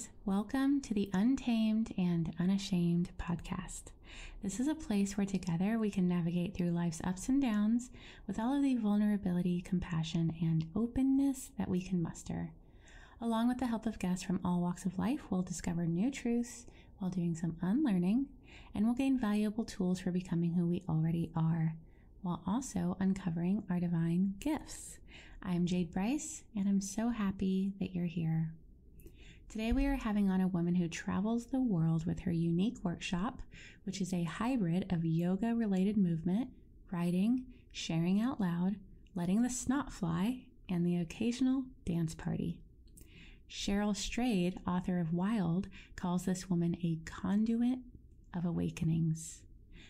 Guys. Welcome to the Untamed and Unashamed podcast. This is a place where together we can navigate through life's ups and downs with all of the vulnerability, compassion, and openness that we can muster. Along with the help of guests from all walks of life, we'll discover new truths while doing some unlearning, and we'll gain valuable tools for becoming who we already are, while also uncovering our divine gifts. I'm Jade Bryce, and I'm so happy that you're here. Today, we are having on a woman who travels the world with her unique workshop, which is a hybrid of yoga related movement, writing, sharing out loud, letting the snot fly, and the occasional dance party. Cheryl Strayed, author of Wild, calls this woman a conduit of awakenings.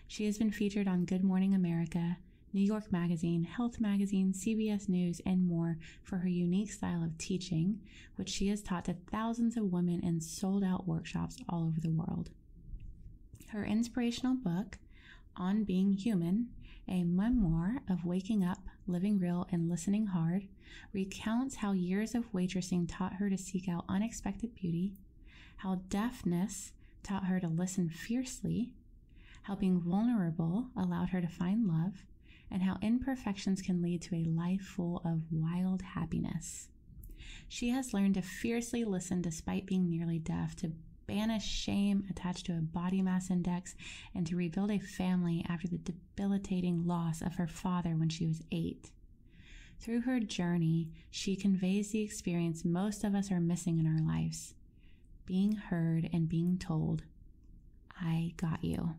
She has been featured on Good Morning America, New York Magazine, Health Magazine, CBS News, and more for her unique style of teaching, which she has taught to thousands of women in sold out workshops all over the world. Her inspirational book, On Being Human, a memoir of waking up, living real, and listening hard, recounts how years of waitressing taught her to seek out unexpected beauty, how deafness taught her to listen fiercely, how being vulnerable allowed her to find love, and how imperfections can lead to a life full of wild happiness. She has learned to fiercely listen despite being nearly deaf, to banish shame attached to a body mass index, and to rebuild a family after the debilitating loss of her father when she was eight. Through her journey, she conveys the experience most of us are missing in our lives being heard and being told, I got you.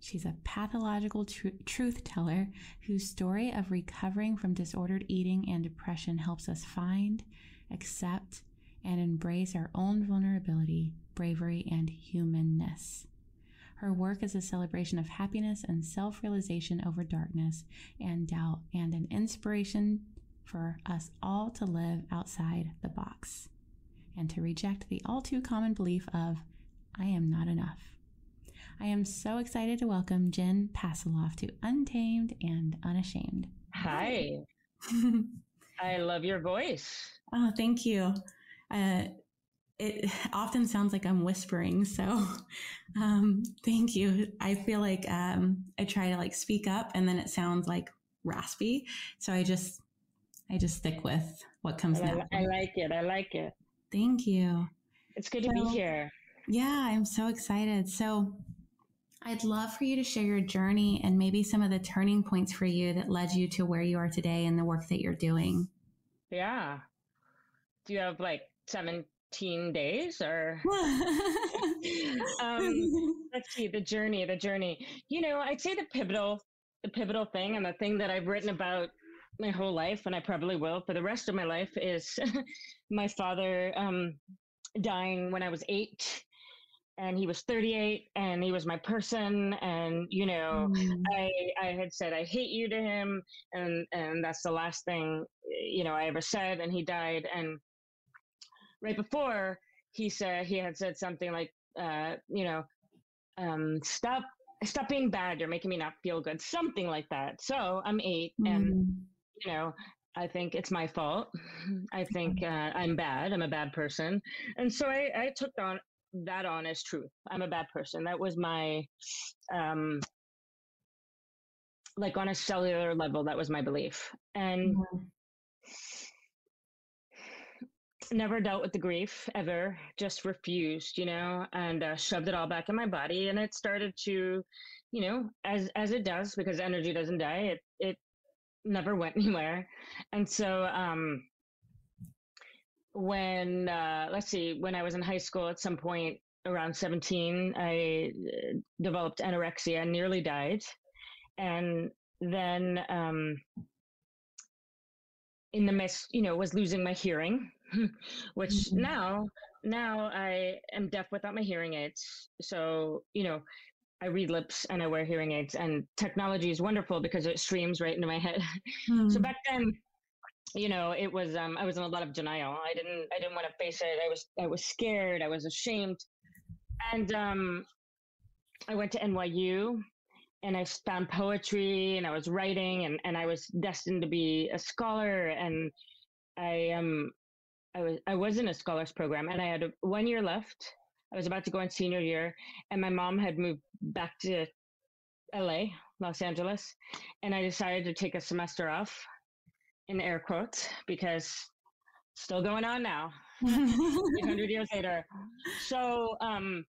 She's a pathological tr- truth teller whose story of recovering from disordered eating and depression helps us find, accept, and embrace our own vulnerability, bravery, and humanness. Her work is a celebration of happiness and self realization over darkness and doubt, and an inspiration for us all to live outside the box and to reject the all too common belief of, I am not enough. I am so excited to welcome Jen Pastiloff to Untamed and Unashamed. Hi. I love your voice. Oh, thank you. Uh, it often sounds like I'm whispering, so um, thank you. I feel like um, I try to like speak up, and then it sounds like raspy. So I just, I just stick with what comes I. I like it. I like it. Thank you. It's good to be here. Yeah, I'm so excited. So, I'd love for you to share your journey and maybe some of the turning points for you that led you to where you are today and the work that you're doing. Yeah. Do you have like 17 days or um let's see the journey, the journey. You know, I'd say the pivotal the pivotal thing and the thing that I've written about my whole life and I probably will for the rest of my life is my father um dying when I was 8 and he was 38 and he was my person and you know Mm, I I had said I hate you to him, and and that's the last thing you know I ever said, and he died. And right before he said he had said something like, uh, you know, um, stop stop being bad. You're making me not feel good. Something like that. So I'm eight, and mm, you know, I think it's my fault. I think uh, I'm bad. I'm a bad person. And so I, I took on that honest truth. I'm a bad person. That was my, um, like on a cellular level, that was my belief. And mm-hmm. never dealt with the grief ever, just refused, you know, and uh, shoved it all back in my body. And it started to, you know, as, as it does, because energy doesn't die, it, it never went anywhere. And so, um, when, uh, let's see, when I was in high school at some point around 17, I uh, developed anorexia and nearly died. And then, um, in the midst, you know, was losing my hearing, which mm-hmm. now, now I am deaf without my hearing aids. So, you know, I read lips and I wear hearing aids, and technology is wonderful because it streams right into my head. Mm. So back then, you know, it was um, I was in a lot of denial. I didn't I didn't want to face it. I was I was scared. I was ashamed, and um, I went to NYU and I found poetry and I was writing and, and I was destined to be a scholar and I um I was I was in a scholars program and I had one year left I was about to go in senior year, and my mom had moved back to LA, Los Angeles, and I decided to take a semester off in air quotes because still going on now, 800 years later. So, um,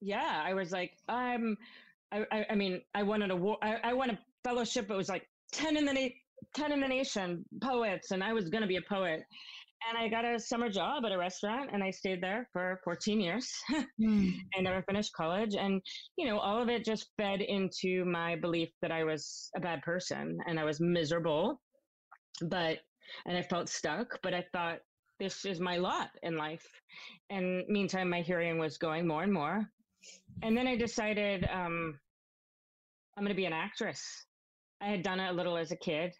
yeah, I was like, I'm, I, I, I mean, I wanted I won a fellowship. It was like 10 in the, na- 10 in the nation poets, and I was going to be a poet and I got a summer job at a restaurant and I stayed there for 14 years. mm. I never finished college. And, you know, all of it just fed into my belief that I was a bad person and I was miserable. But, and I felt stuck, but I thought this is my lot in life. And meantime, my hearing was going more and more. And then I decided um, I'm going to be an actress. I had done it a little as a kid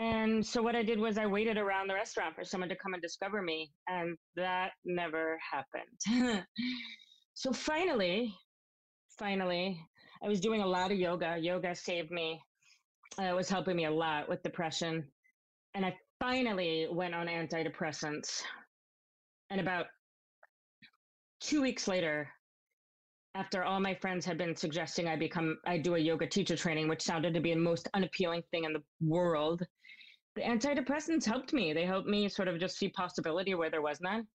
and so what I did was I waited around the restaurant for someone to come and discover me, and that never happened. so finally, finally, I was doing a lot of yoga. Yoga saved me. Uh, it was helping me a lot with depression. And I finally went on antidepressants. And about two weeks later, after all my friends had been suggesting I become, I do a yoga teacher training, which sounded to be the most unappealing thing in the world the antidepressants helped me. They helped me sort of just see possibility where there was none.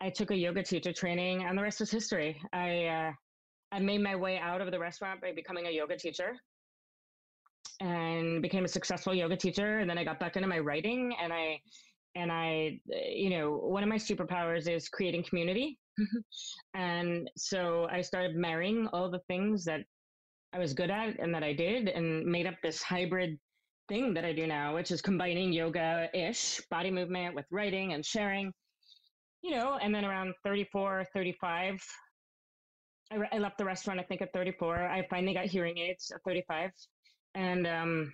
I took a yoga teacher training, and the rest is history. I uh, I made my way out of the restaurant by becoming a yoga teacher, and became a successful yoga teacher. And then I got back into my writing, and I and I, you know, one of my superpowers is creating community. and so I started marrying all the things that I was good at and that I did, and made up this hybrid thing that I do now, which is combining yoga ish body movement with writing and sharing, you know, and then around 34, 35, I, I left the restaurant, I think at 34. I finally got hearing aids at 35. And, um,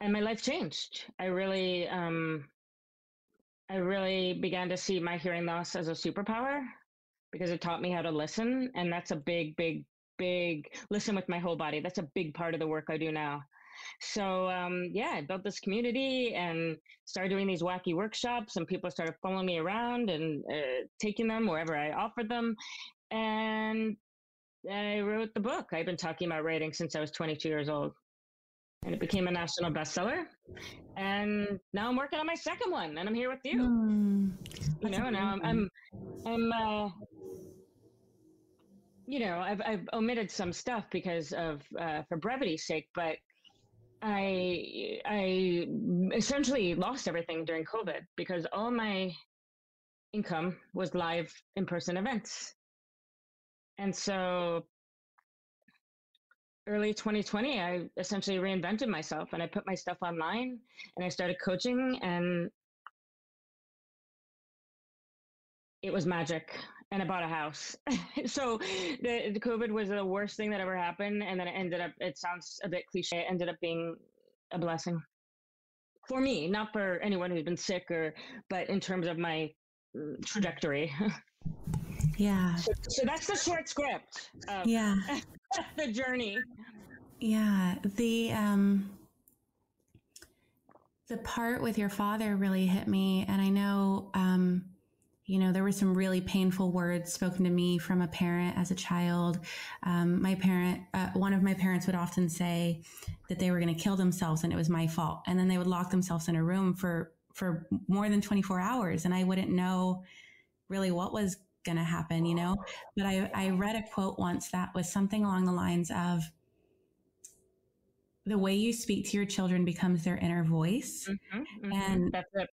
and my life changed. I really, um, I really began to see my hearing loss as a superpower because it taught me how to listen. And that's a big, big big listen with my whole body. That's a big part of the work I do now. So um, yeah, I built this community and started doing these wacky workshops, and people started following me around and uh, taking them wherever I offered them. And I wrote the book. I've been talking about writing since I was 22 years old, and it became a national bestseller. And now I'm working on my second one, and I'm here with you. Mm, you know, now I'm I'm, I'm uh, you know, I've, I've omitted some stuff because of, uh, for brevity's sake, but I, I essentially lost everything during COVID because all my income was live in person events. And so early 2020, I essentially reinvented myself and I put my stuff online and I started coaching and it was magic and I bought a house. so the, the COVID was the worst thing that ever happened. And then it ended up, it sounds a bit cliche, it ended up being a blessing for me, not for anyone who's been sick or, but in terms of my mm, trajectory. Yeah. So, so that's the short script. yeah. the journey. Yeah. The, um, the part with your father really hit me. And I know, um, you know, there were some really painful words spoken to me from a parent as a child. Um, my parent, uh, one of my parents would often say that they were going to kill themselves and it was my fault. And then they would lock themselves in a room for, for more than 24 hours. And I wouldn't know really what was going to happen, you know? But I, I read a quote once that was something along the lines of, the way you speak to your children becomes their inner voice. Mm-hmm, mm-hmm. And that's it.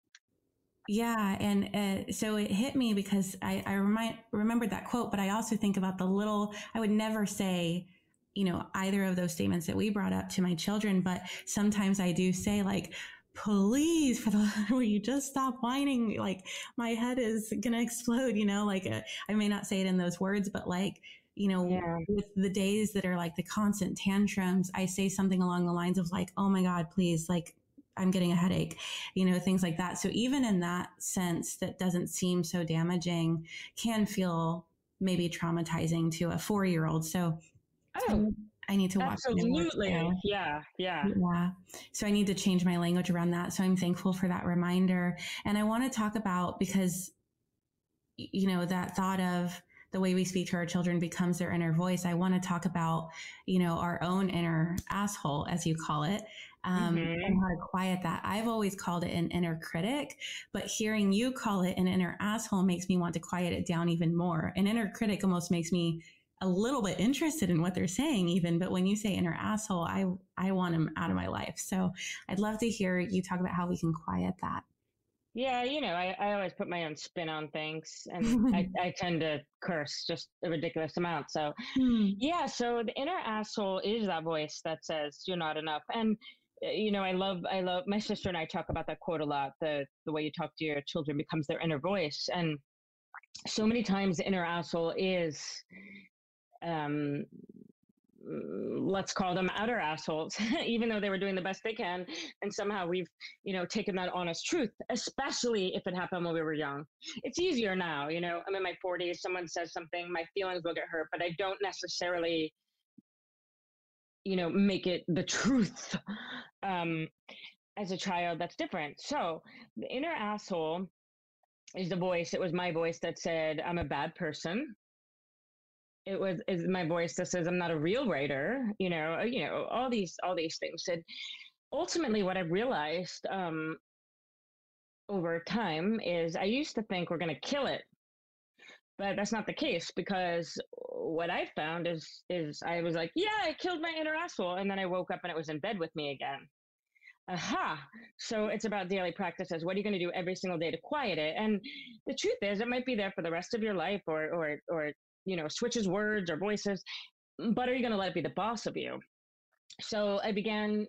Yeah, and uh, so it hit me because I, I remind remembered that quote, but I also think about the little. I would never say, you know, either of those statements that we brought up to my children, but sometimes I do say like, please for the will you just stop whining like my head is gonna explode you know like uh, i may not say it in those words but like you know, yeah. with the days that are like the constant tantrums, I say something along the lines of like, oh my God, please, like, I'm getting a headache, you know, things like that. So even in that sense that doesn't seem so damaging can feel maybe traumatizing to a four year old. So oh, I need to watch. Absolutely. Yeah. Yeah. Yeah. So I need to change my language around that. So I'm thankful for that reminder. And I want to talk about because, you know, that thought of, the way we speak to our children becomes their inner voice. I want to talk about, you know, our own inner asshole, as you call it, um, mm-hmm. and how to quiet that. I've always called it an inner critic, but hearing you call it an inner asshole makes me want to quiet it down even more. An inner critic almost makes me a little bit interested in what they're saying even but when you say inner asshole i i want them out of my life so i'd love to hear you talk about how we can quiet that yeah, you know, I, I always put my own spin on things and I, I tend to curse just a ridiculous amount. So, hmm. yeah, so the inner asshole is that voice that says you're not enough. And, uh, you know, I love, I love, my sister and I talk about that quote a lot the, the way you talk to your children becomes their inner voice. And so many times the inner asshole is, um, let's call them outer assholes, even though they were doing the best they can. And somehow we've, you know, taken that honest truth, especially if it happened when we were young. It's easier now, you know, I'm in my 40s, someone says something, my feelings will get hurt, but I don't necessarily, you know, make it the truth. Um, as a child, that's different. So the inner asshole is the voice, it was my voice that said, I'm a bad person it was is my voice that says I'm not a real writer, you know, uh, you know, all these all these things. And ultimately, what I realized um, over time is I used to think we're to kill it, but that's not the case because what I found is is I was like, yeah, I killed my inner asshole, and then I woke up and it was in bed with me again. Aha! So it's about daily practices. What are you going to do every single day to quiet it? And the truth is, it might be there for the rest of your life, or or or you know, switches words or voices, but are you going to let it be the boss of you? So I began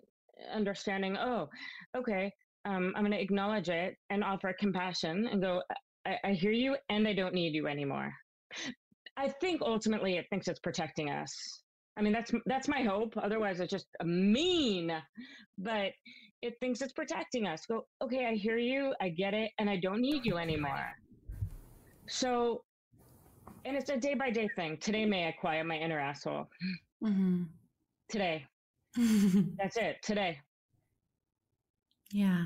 understanding, oh, okay, um, I'm going to acknowledge it and offer compassion and go, I, I hear you and I don't need you anymore. I think ultimately it thinks it's protecting us. I mean, that's that's my hope. Otherwise, it's just mean. But it thinks it's protecting us. Go, okay, I hear you, I get it, and I don't need you anymore. So and it's a day by day thing. Today, may I quiet my inner asshole. Mm-hmm. Today. That's it. Today. Yeah.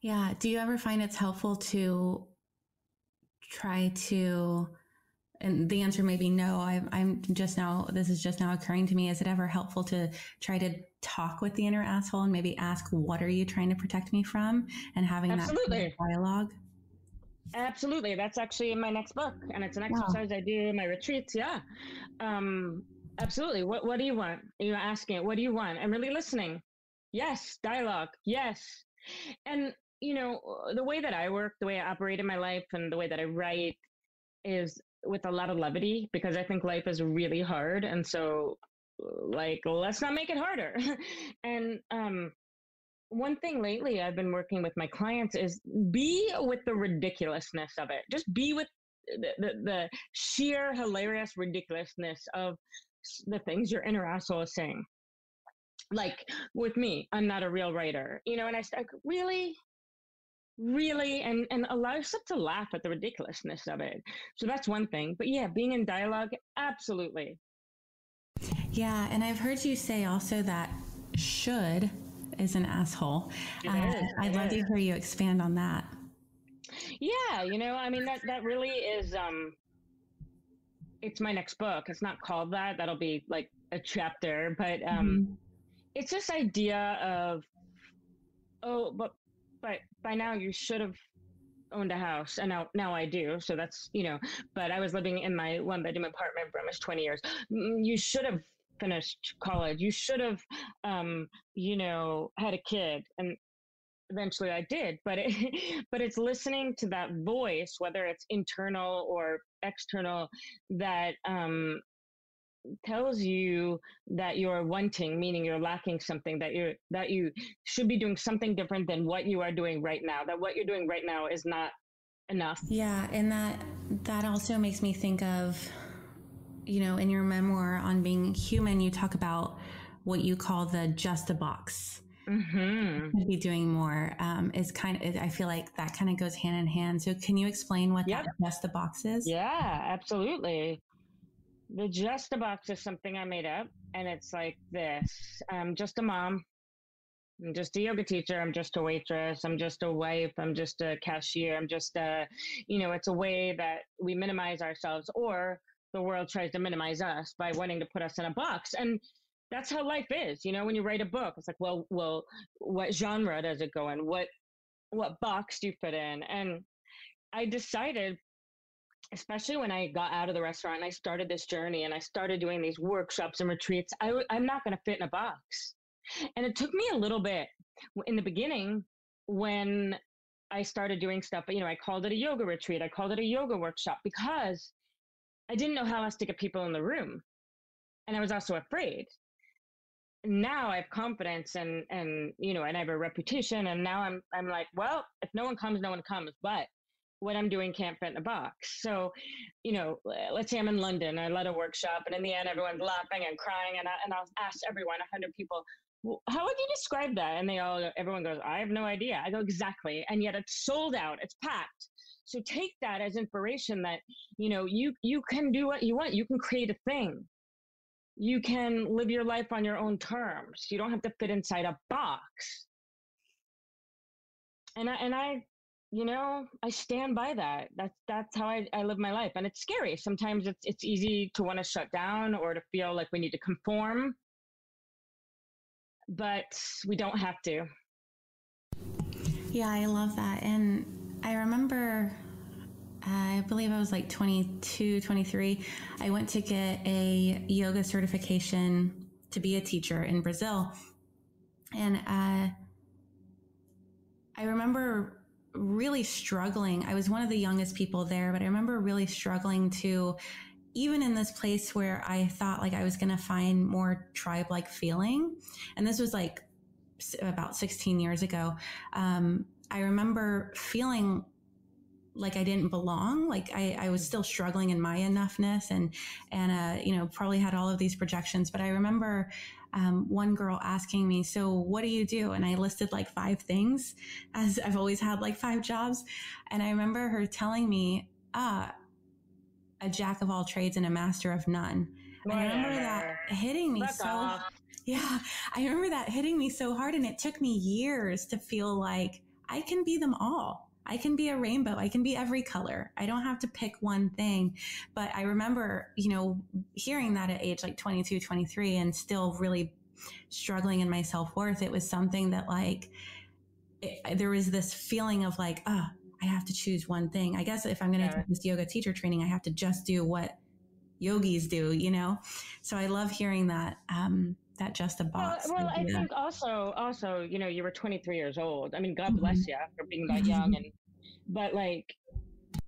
Yeah. Do you ever find it's helpful to try to, and the answer may be no, I'm, I'm just now, this is just now occurring to me. Is it ever helpful to try to talk with the inner asshole and maybe ask, what are you trying to protect me from? And having Absolutely. that dialogue? Absolutely. That's actually in my next book. And it's an exercise wow. I do in my retreats. Yeah. Um, absolutely. What, what do you want? You're asking, what do you want? I'm really listening. Yes. Dialogue. Yes. And, you know, the way that I work, the way I operate in my life and the way that I write is with a lot of levity because I think life is really hard. And so like, let's not make it harder. and, um, one thing lately I've been working with my clients is be with the ridiculousness of it. Just be with the, the, the sheer hilarious ridiculousness of the things your inner asshole is saying. Like with me, I'm not a real writer, you know, and I start really, really, and, and allow yourself to laugh at the ridiculousness of it. So that's one thing. But yeah, being in dialogue, absolutely. Yeah. And I've heard you say also that should is an asshole. Uh, is, I'd love to hear you expand on that. Yeah, you know, I mean that that really is um it's my next book. It's not called that. That'll be like a chapter, but um Mhm. it's this idea of oh, but but by now you should have owned a house and now now I do. So that's, you know, but I was living in my one bedroom apartment for almost 20 years. Mm, You should have finished college. You should have um, you know, had a kid and eventually I did, but it, but it's listening to that voice, whether it's internal or external, that um, tells you that you're wanting, meaning you're lacking something, that you're that you should be doing something different than what you are doing right now. That what you're doing right now is not enough. Yeah, and that that also makes me think of, you know, in your memoir on being human, you talk about what you call the just a box. hmm be doing more. Um, is kind of. I feel like that kind of goes hand in hand. So, can you explain what Yep. that just a box is? Yeah, absolutely. The just a box is something I made up, and it's like this: I'm just a mom. I'm just a yoga teacher. I'm just a waitress. I'm just a wife. I'm just a cashier. I'm just a, you know, it's a way that we minimize ourselves, or the world tries to minimize us by wanting to put us in a box. And that's how life is. You know, when you write a book, it's like, well, well, what genre does it go in? What, what box do you fit in? And I decided especially when I got out of the restaurant and I started this journey and I started doing these workshops and retreats, I'm not going to fit in a box. And it took me a little bit in the beginning when I started doing stuff, you know, I called it a yoga retreat, I called it a yoga workshop because I didn't know how else to get people in the room. And I was also afraid. Now I have confidence and and you know, and I have a reputation and now I'm I'm like, well, if no one comes, no one comes. But what I'm doing can't fit in a box. So, you know, let's say I'm in London, I led a workshop, and in the end, everyone's laughing and crying, and I, and I'll ask everyone, a hundred people, "Well, how would you describe that? And they all, everyone goes, I have no idea. I go exactly, and yet it's sold out, it's packed. So take that as inspiration that you know you you can do what you want. You can create a thing. You can live your life on your own terms. You don't have to fit inside a box. And I and I you know i stand by that that's that's how I, I live my life and it's scary sometimes it's it's easy to want to shut down or to feel like we need to conform but we don't have to Yeah, I love that. And I remember, I believe I was like 22, 23. I went to get a yoga certification to be a teacher in Brazil. And uh, I remember really struggling. I was one of the youngest people there, but I remember really struggling to, even in this place where I thought like I was going to find more tribe like feeling. And this was like about 16 years ago. Um, I remember feeling like I didn't belong. Like I, I was still struggling in my enoughness and, and, uh, you know, probably had all of these projections, but I remember, um, one girl asking me, so what do you do? And I listed like five things as I've always had like five jobs. And I remember her telling me, ah, a jack of all trades and a master of none. And I remember that hitting me Fuck so off. yeah, I remember that hitting me so hard, and it took me years to feel like I can be them all. I can be a rainbow. I can be every color. I don't have to pick one thing. But I remember, you know, hearing that at age like 22, 23, and still really struggling in my self worth. It was something that, like, it, there was this feeling of like, ah, I have to choose one thing. I guess if I'm going to Yeah. take this yoga teacher training, I have to just do what yogis do, you know? So I love hearing that, um, that just a box. well i think also also you know you were 23 years old i mean god Mhm. bless you for being that young and but like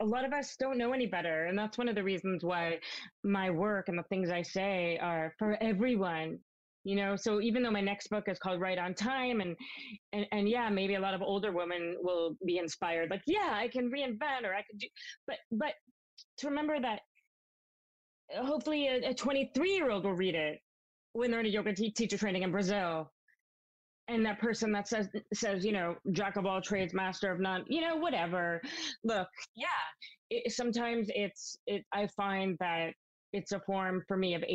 a lot of us don't know any better and that's one of the reasons why my work and the things i say are for everyone you know so even though my next book is called right on time and and, and yeah maybe a lot of older women will be inspired like yeah i can reinvent or i could do but but to remember that uh, hopefully a 23 year old will read it when they're in a yoga te- teacher training in brazil and that person that says says you know jack of all trades master of none you know whatever look yeah it, sometimes it's it i find that it's a form for me of ADD.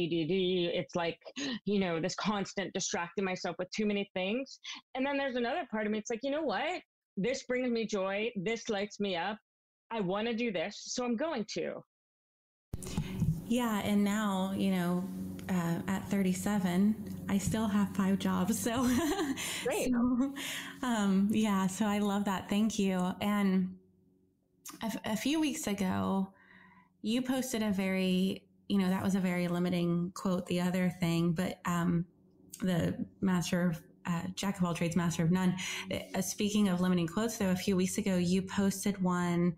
It's like, you know, this constant distracting myself with too many things. And then there's another part of me. It's like, you know what? This brings me joy. This lights me up. I want to do this. So I'm going to. Yeah. And now, you know, uh, at 37, I still have five jobs. So, Great. so um, yeah. So I love that. Thank you. And a, a few weeks ago, you posted a very you know, that was a very limiting quote. The other thing, but um, the master of uh, jack of all trades, master of none. Uh, speaking of limiting quotes, though, a few weeks ago, you posted one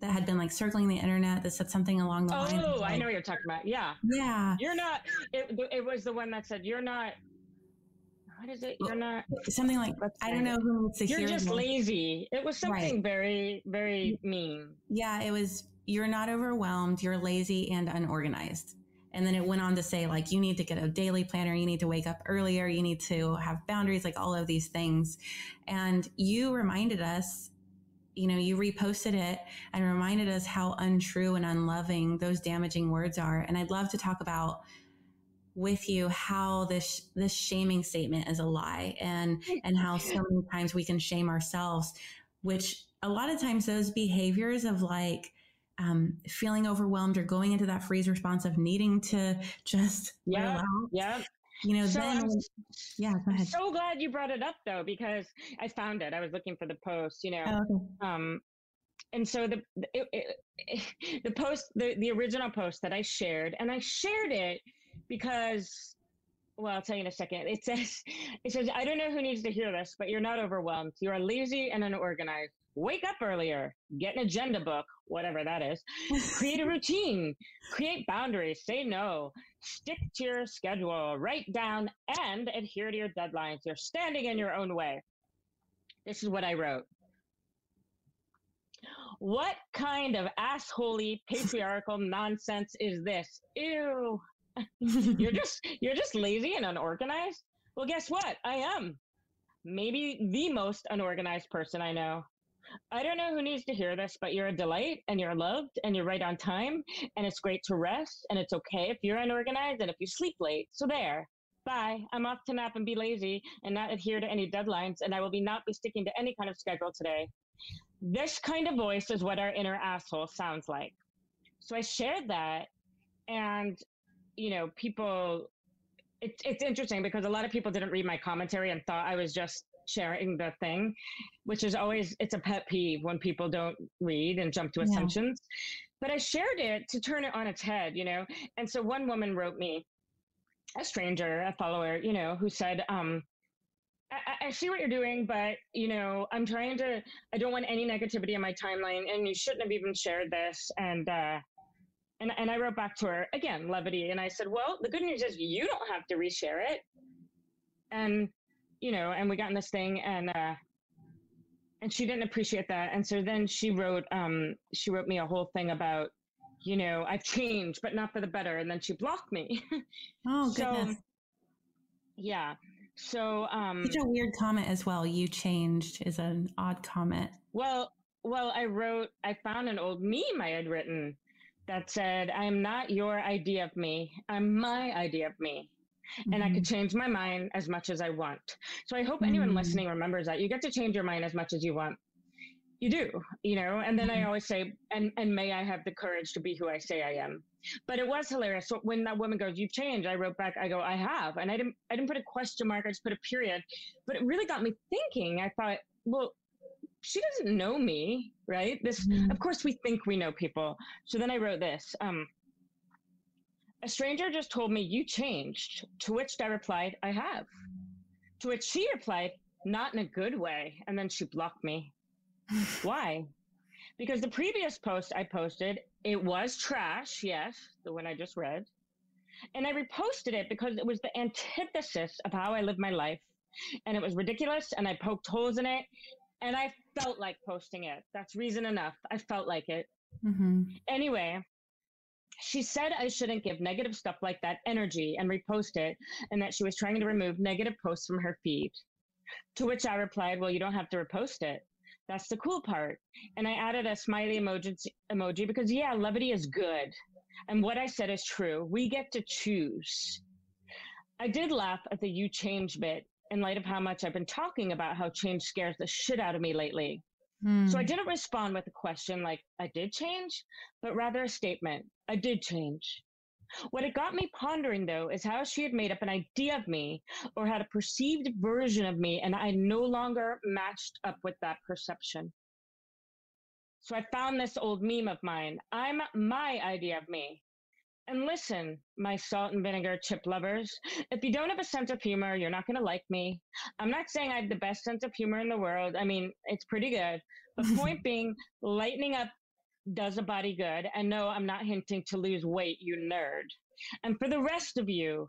that had been like circling the internet that said something along the oh, line. Oh, like, I know what you're talking about. Yeah. Yeah. You're not, it, it was the one that said, you're not, what is it? You're not something like I don't know who needs to You're just lazy. It was something Right. very, very mean. Yeah, it was you're not overwhelmed, you're lazy and unorganized. And then it went on to say like you need to get a daily planner, you need to wake up earlier, you need to have boundaries, like all of these things. And you reminded us, you know, you reposted it and reminded us how untrue and unloving those damaging words are. And I'd love to talk about with you how this this shaming statement is a lie and and how so many times we can shame ourselves which a lot of times those behaviors of like um, feeling overwhelmed or going into that freeze response of needing to just Yeah, Yeah. You know So then I'm yeah go I'm so glad you brought it up though, because I found it. I was looking for the post, you know. oh, okay. Um, and so the it, it, the post, the, the original post that I shared, and I shared it because, well, I'll tell you in a second. It says, it says, I don't know who needs to hear this, but you're not overwhelmed. You are lazy and unorganized. Wake up earlier. Get an agenda book, whatever that is. Create a routine. Create boundaries. Say no. Stick to your schedule. Write down and adhere to your deadlines. You're standing in your own way. This is what I wrote. What kind of assholey patriarchal nonsense is this? Ew. You're just you're just lazy and unorganized? Well, guess what? I am. Maybe the most unorganized person I know. I don't know who needs to hear this, but you're a delight and you're loved and you're right on time and it's great to rest and it's okay if you're unorganized and if you sleep late. So there. Bye. I'm off to nap and be lazy and not adhere to any deadlines and I will be not be sticking to any kind of schedule today. This kind of voice is what our inner asshole sounds like. So I shared that and you know, people it's it's interesting because a lot of people didn't read my commentary and thought I was just sharing the thing, which is always it's a pet peeve when people don't read and jump to Yeah. assumptions. But I shared it to turn it on its head, you know. And so one woman wrote me, a stranger, a follower, you know, who said, um, I, I- I see what you're doing, but you know, I'm trying to. I don't want any negativity in my timeline, and you shouldn't have even shared this. And uh, and and I wrote back to her again, levity, and I said, well, the good news is you don't have to reshare it. And you know, and we got in this thing, and uh, and she didn't appreciate that, and so then she wrote, um, she wrote me a whole thing about, you know, I've changed, but not for the better, and then she blocked me. oh So, goodness yeah. So um, such a weird comment as well you changed is an odd comment Well, well, I wrote, I found an old meme I had written that said, I'm not your idea of me. I'm my idea of me. And I could change my mind as much as I want. So I hope anyone Mm. listening remembers that you get to change your mind as much as you want. You do, you know, and then I Mhm. always say, and, and may I have the courage to be who I say I am. But it was hilarious. So when that woman goes, you've changed, I wrote back, I go, I have. And I didn't, I didn't put a question mark. I just put a period, but it really got me thinking. I thought, well, she doesn't know me, right? This, Mhm. of course, we think we know people. So then I wrote this. Um, a stranger just told me you changed. To which I replied, I have. To which she replied, not in a good way. And then she blocked me. Why? Because the previous post I posted, it was trash, yes, the one I just read. And I reposted it because it was the antithesis of how I live my life. And it was ridiculous, and I poked holes in it, and I felt like posting it. That's reason enough. I felt like it. Mhm. Anyway, she said I shouldn't give negative stuff like that energy and repost it, and that she was trying to remove negative posts from her feed. To which I replied, Well, you don't have to repost it. That's the cool part. And I added a smiley emoji, emoji because, yeah, levity is good. And what I said is true. We get to choose. I did laugh at the you change bit in light of how much I've been talking about how change scares the shit out of me lately. Hmm. So I didn't respond with a question like, I did change, but rather a statement, I did change. What it got me pondering though is how she had made up an idea of me or had a perceived version of me, and I no longer matched up with that perception. So I found this old meme of mine. I'm my idea of me. And listen, my salt and vinegar chip lovers, if you don't have a sense of humor, you're not going to like me. I'm not saying I have the best sense of humor in the world. I mean, it's pretty good. But point being, lightening up does a body good. And no, I'm not hinting to lose weight, you nerd. And for the rest of you,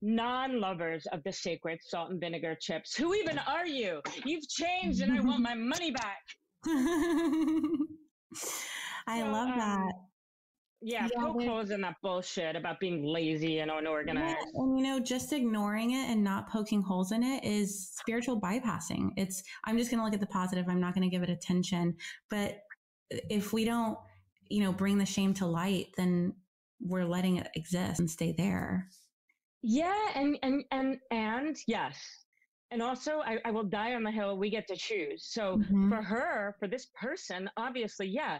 non lovers of the sacred salt and vinegar chips, who even are you? You've changed and I want my money back. I So, love um, that. Yeah, Yeah, poke holes in that bullshit about being lazy and Yeah, unorganized. and you know, just ignoring it and not poking holes in it is spiritual bypassing. It's I'm just going to look at the positive. I'm not going to give it attention. But if we don't, you know, bring the shame to light, then we're letting it exist and stay there. Yeah, and and and and yes. And also I, I will die on the hill, we get to choose. So Mhm. for her, for this person, obviously, yeah.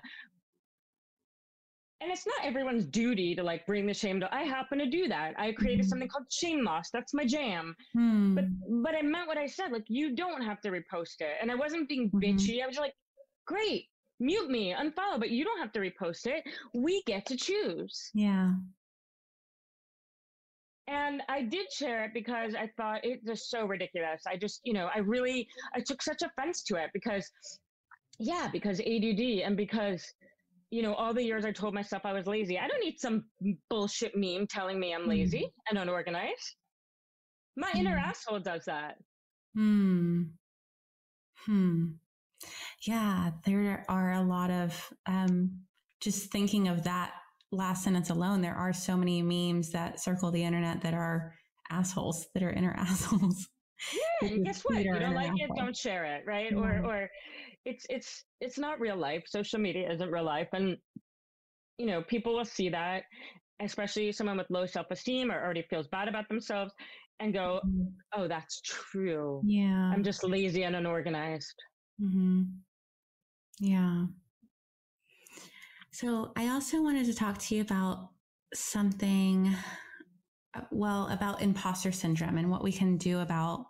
And it's not everyone's duty to like bring the shame to I happen to do that. I created Mhm. something called shame loss. That's my jam. Hmm. But but I meant what I said. Like you don't have to repost it. And I wasn't being Mhm. bitchy. I was just like, great, mute me, unfollow, but you don't have to repost it. We get to choose. yeah. And I did share it because I thought it was so ridiculous. I just, you know, I really, I took such offense to it because, yeah, because ADD and because, you know, all the years I told myself I was lazy. I don't need some bullshit meme telling me I'm lazy and unorganized. My inner Mm. asshole does that. Hmm. Hmm. Yeah, there are a lot of um, just thinking of that last sentence alone. There are so many memes that circle the internet that are assholes, that are inner assholes. Yeah, and guess what? You don't like it, don't share it, right? Yeah. Or or it's it's it's not real life. Social media isn't real life, and you know people will see that, especially someone with low self esteem or already feels bad about themselves, and go, Mhm. "Oh, that's true. Yeah. I'm just lazy and unorganized." hmm Yeah. So I also wanted to talk to you about something, uh, well, about imposter syndrome and what we can do about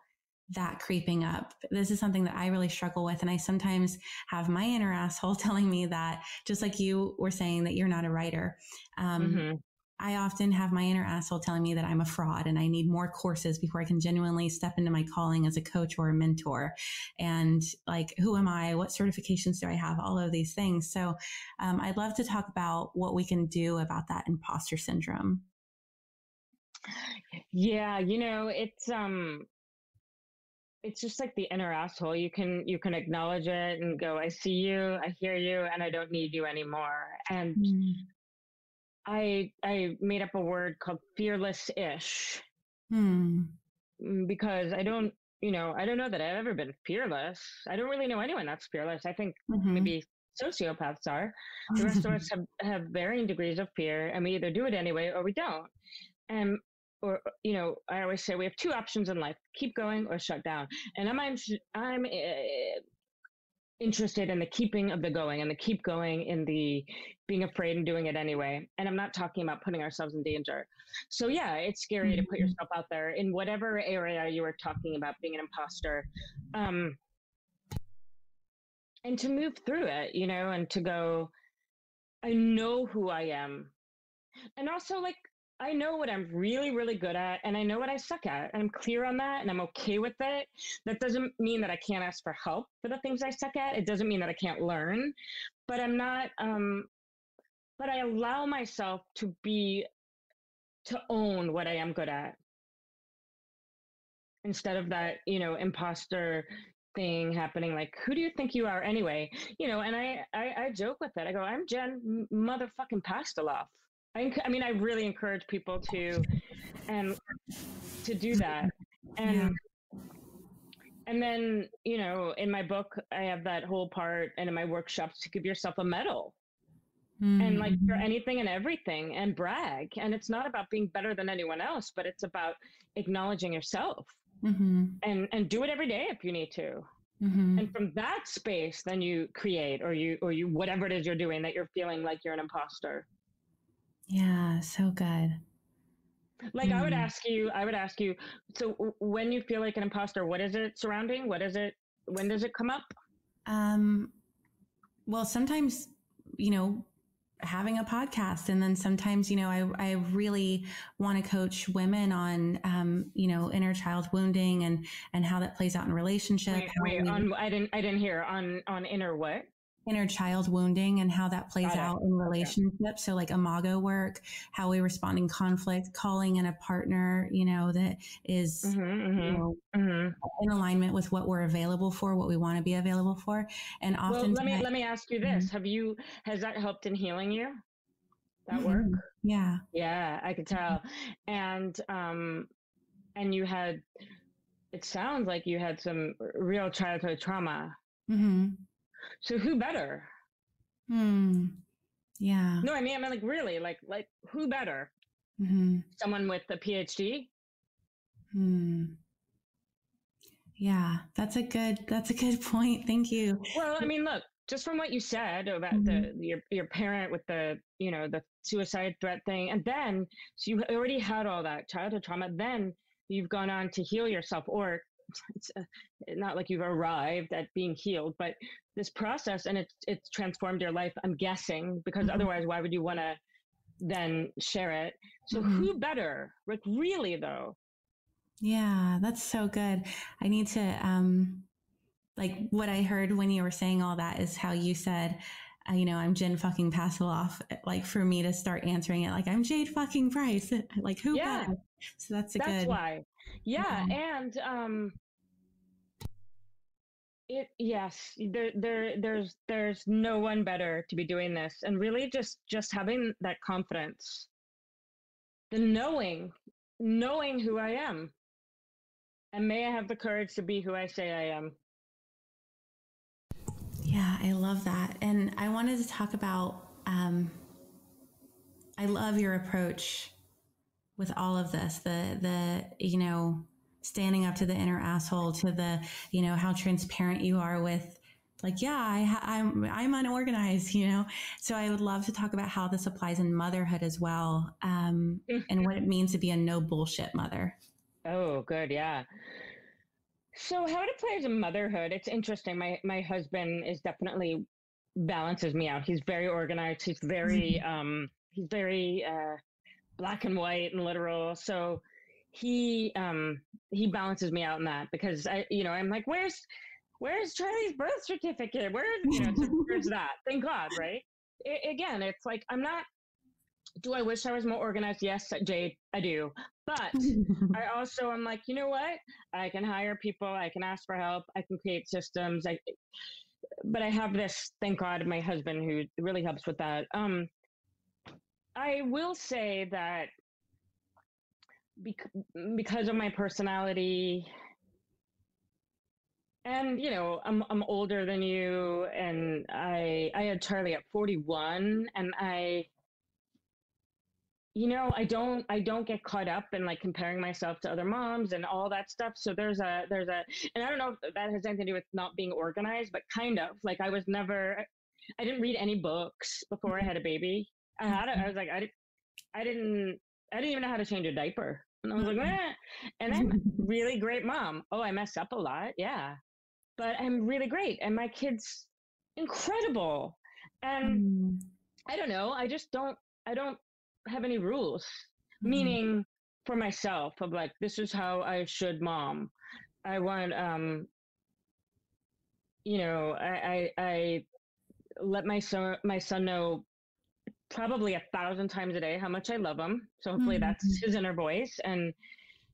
that creeping up. This is something that I really struggle with. And I sometimes have my inner asshole telling me that, just like you were saying, that you're not a writer. Um, Mhm. I often have my inner asshole telling me that I'm a fraud and I need more courses before I can genuinely step into my calling as a coach or a mentor. And like, who am I? What certifications do I have? All of these things. So um, I'd love to talk about what we can do about that imposter syndrome. Yeah, you know, it's um it's just like the inner asshole. You can you can acknowledge it and go, I see you, I hear you, and I don't need you anymore. And I I made up a word called fearless-ish Hmm. mm, because I don't, you know, I don't know that I've ever been fearless. I don't really know anyone that's fearless. I think Mhm. maybe sociopaths are. The rest of us have, have varying degrees of fear, and we either do it anyway or we don't. And or you know, I always say we have two options in life: keep going or shut down. And I'm I'm, I'm uh, interested in the keeping of the going and the keep going in the being afraid and doing it anyway. And I'm not talking about putting ourselves in danger. So yeah, it's scary to put Mhm. yourself out there in whatever area you were talking about being an imposter. Um, and to move through it, you know, and to go, I know who I am. And also, like, I know what I'm really, really good at, and I know what I suck at. And I'm clear on that, and I'm okay with it. That doesn't mean that I can't ask for help for the things I suck at. It doesn't mean that I can't learn, but I'm not, um, but I allow myself to be, to own what I am good at instead of that, you know, imposter thing happening like who do you think you are anyway you know and i i, I joke with it i go i'm jen motherfucking pastiloff I, I mean i really encourage people to and to do that and and then you know in my book i have that whole part and in my workshops to give yourself a medal mm-hmm. and like for Mm-hmm. anything and everything and brag. And it's not about being better than anyone else, but it's about acknowledging yourself Mm-hmm. and and do it every day if you need to. Mm-hmm. And from that space, then you create or you or you whatever it is you're doing that you're feeling like you're an imposter. Yeah, so good. Like I would Mm. ask you, I would ask you. So when you feel like an imposter, what is it surrounding? What is it? When does it come up? Um, well, sometimes, you know, having a podcast, and then sometimes, you know, I, I really want to coach women on, um, you know, inner child wounding and and how that plays out in relationship. Wait, wait, we- on I didn't I didn't hear on on inner what? Inner child wounding and how that plays out in relationships. So like imago work, how we respond in conflict, calling in a partner, you know, that is, Mm-hmm, you mm-hmm, know, mm-hmm. in alignment with what we're available for, what we want to be available for. And Well, often let me let me ask you this: Have you has that helped in healing you? That work? Mm-hmm. Yeah. Yeah, I could tell. And um and you had it sounds like you had some real childhood trauma. Mm-hmm. So who better? Hmm. Yeah. No, I mean I mean like really, like like who better? Mm-hmm. Someone with a PhD? Hmm. Yeah, that's a good that's a good point. Thank you. Well, I mean, look, just from what you said about the your your parent with the you know the suicide threat thing, and then so you already had all that childhood trauma. Then you've gone on to heal yourself, or it's uh, not like you've arrived at being healed, but this process and it's it's transformed your life. I'm guessing because Mhm. otherwise, why would you want to then share it? So Mhm. who better? Like really though? Yeah, that's so good. I need to um like what I heard when you were saying all that is how you said uh, you know, I'm Jen fucking Pastiloff. Like for me to start answering it, like I'm Jade fucking Price. Like who? Yeah. better? So that's a That's good. why. Yeah, Mhm. and um it yes, there there there's there's no one better to be doing this and really just just having that confidence. The knowing knowing who I am. And may I have the courage to be who I say I am. Yeah, I love that. And I wanted to talk about um I love your approach with all of this. The the you know, standing up to the inner asshole to the, you know, how transparent you are with like, yeah, I ha- I'm I'm unorganized, you know. So I would love to talk about how this applies in motherhood as well, um, and what it means to be a no bullshit mother. Oh, good, yeah. So how it applies in motherhood, it's interesting. My my husband is definitely balances me out. He's very organized. He's very um he's very uh black and white and literal. So he um he balances me out in that because I you know, I'm like, where's where's Charlie's birth certificate? Where you know, where's that? Thank God, right? I, again, it's like I'm not do I wish I was more organized? Yes, Jade, I do. But I also am like, you know what? I can hire people. I can ask for help. I can create systems. I, but I have this, thank God, my husband who really helps with that. Um, I will say that bec- because of my personality, and you know, I'm I'm older than you, and I I had Charlie at 41, and I you know i don't i don't get caught up in like comparing myself to other moms and all that stuff so there's a there's a and i don't know if that has anything to do with not being organized but kind of like i was never i didn't read any books before i had a baby i had it i was like i, I didn't i didn't even know how to change a diaper. And i was like eh. and i'm a really great mom. Oh i mess up a lot yeah. But i'm really great and my kids incredible. And Mm, i don't know i just don't i don't have any rules. Mhm. meaning for myself of like this is how i should mom. I want um you know i i, I let my son my son know probably a thousand times a day how much i love him so hopefully that's Mhm. his inner voice and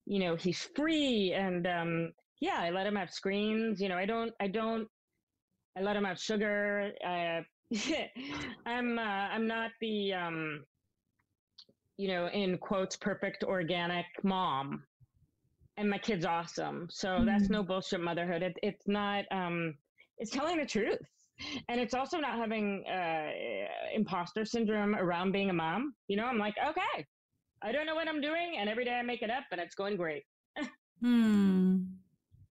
you know he's free and um yeah i let him have screens you know i don't i don't i let him have sugar i i'm uh, i'm not the um you know, in quotes, perfect organic mom. And my kid's awesome. So that's Mhm. no bullshit motherhood. It, it's not, um, it's telling the truth. And it's also not having uh, imposter syndrome around being a mom. You know, I'm like, okay, I don't know what I'm doing, and every day I make it up, and it's going great. hmm.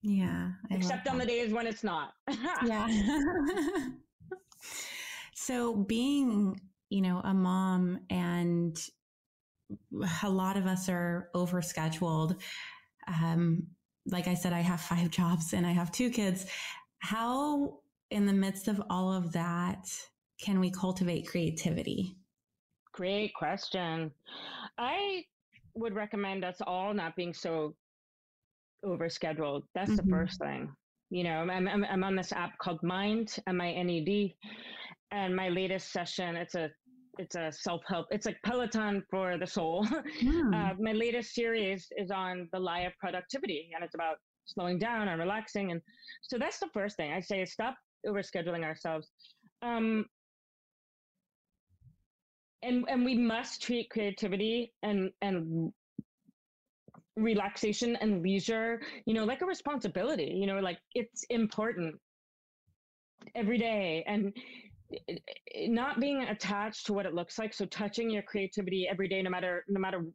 Yeah. I Except on the days when it's not. yeah. so being, you know, a mom and a lot of us are overscheduled. Um, like I said, I have five jobs and I have two kids. How, in the midst of all of that, can we cultivate creativity? Great question. I would recommend us all not being so overscheduled. That's mm-hmm. the first thing. You know, I'm, I'm, I'm on this app called Mind, M I N E D, and my latest session, it's a it's a self help. It's like Peloton for the soul. Mm. Uh, my latest series is on the lie of productivity, and it's about slowing down and relaxing. And so that's the first thing I say: is stop overscheduling ourselves. Um, and and we must treat creativity and and relaxation and leisure, you know, like a responsibility. You know, like it's important every day, and not being attached to what it looks like so touching your creativity every day no matter no matter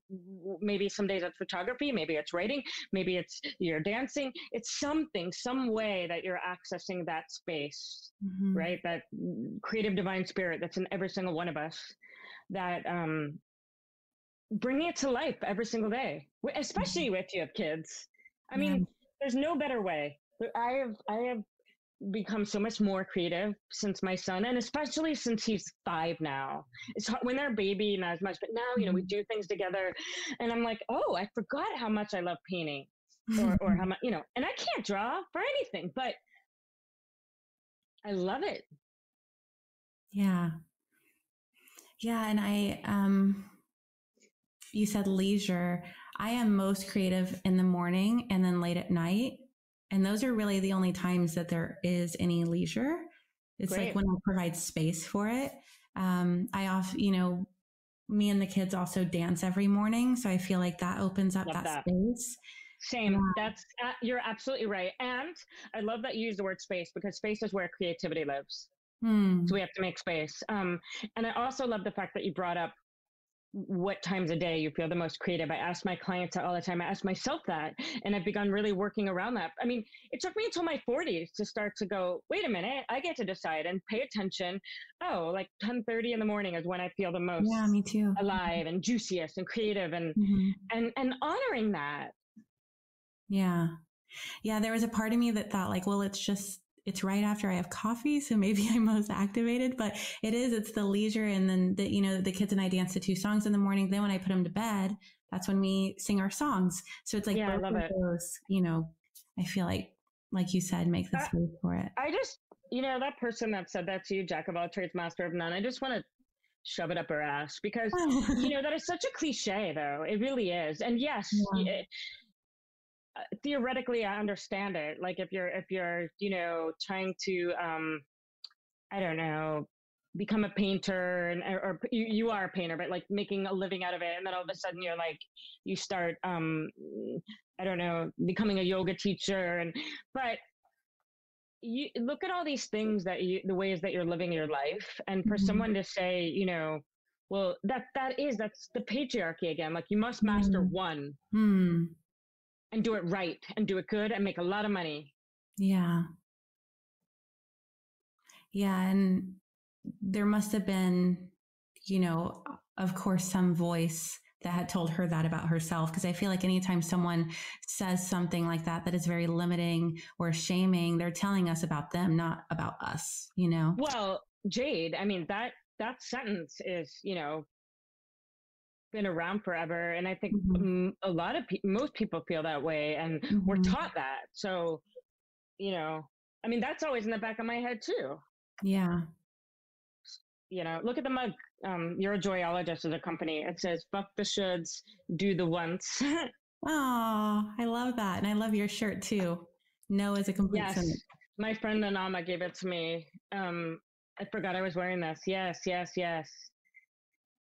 maybe some days it's photography maybe it's writing maybe it's you're dancing it's something some way that you're accessing that space mm-hmm. right that creative divine spirit that's in every single one of us that um bringing it to life every single day especially mm-hmm. with you have kids i mean yeah. there's no better way i have i have become so much more creative since my son and especially since he's five now. It's hard when they're a baby not as much but now you know we mm-hmm. do things together and i'm like oh i forgot how much i love painting or, or how much you know and i can't draw for anything but i love it. Yeah. Yeah and i um you said leisure. I am most creative in the morning and then late at night and those are really the only times that there is any leisure. It's Great. like when I provide space for it. Um, I off, you know, me and the kids also dance every morning. So I feel like that opens up that, that, space. Same. Yeah. That's, uh, you're absolutely right. And I love that you use the word space because space is where creativity lives. Hmm. So we have to make space. Um, and I also love the fact that you brought up what times a day you feel the most creative. I ask my clients that all the time. I ask myself that, and I've begun really working around that. I mean, it took me until my 40s to start to go, wait a minute, I get to decide and pay attention. Oh, like 10:30 in the morning is when I feel the most yeah, me too. alive and juiciest and creative and mm-hmm. and and honoring that. Yeah. Yeah, there was a part of me that thought like, well, it's just it's right after I have coffee, so maybe I'm most activated. But it is, it's the leisure, and then the you know the kids and I dance to two songs in the morning. Then when I put them to bed, that's when we sing our songs. So it's like yeah, I love it. Those, you know, I feel like, like you said, make the space for it. I just, you know, that person that said that to you, Jack of all trades, master of none. I just want to shove it up her ass because you know that is such a cliche, though. It really is. And yes. Yeah. Uh, theoretically i understand it like if you're if you're you know trying to um i don't know become a painter and or you, you are a painter but like making a living out of it and then all of a sudden you're like you start um i don't know becoming a yoga teacher and but you look at all these things that you the ways that you're living your life and for mm-hmm. someone to say you know well that that is that's the patriarchy again like you must master mm. one mm and do it right and do it good and make a lot of money. Yeah. Yeah. And there must have been, you know, of course, some voice that had told her that about herself. Cause I feel like anytime someone says something like that, that is very limiting or shaming, they're telling us about them, not about us, you know? Well, Jade, I mean, that, that sentence is, you know, been around forever and i think mm-hmm. a lot of people most people feel that way and mm-hmm. we're taught that. So you know i mean that's always in the back of my head too. Yeah. You know look at the mug. Um you're a joyologist as a company. It says fuck the shoulds do the once. Oh i love that and i love your shirt too. No is a complete yes. Sentence. my friend anama gave it to me. Um i forgot i was wearing this. Yes yes yes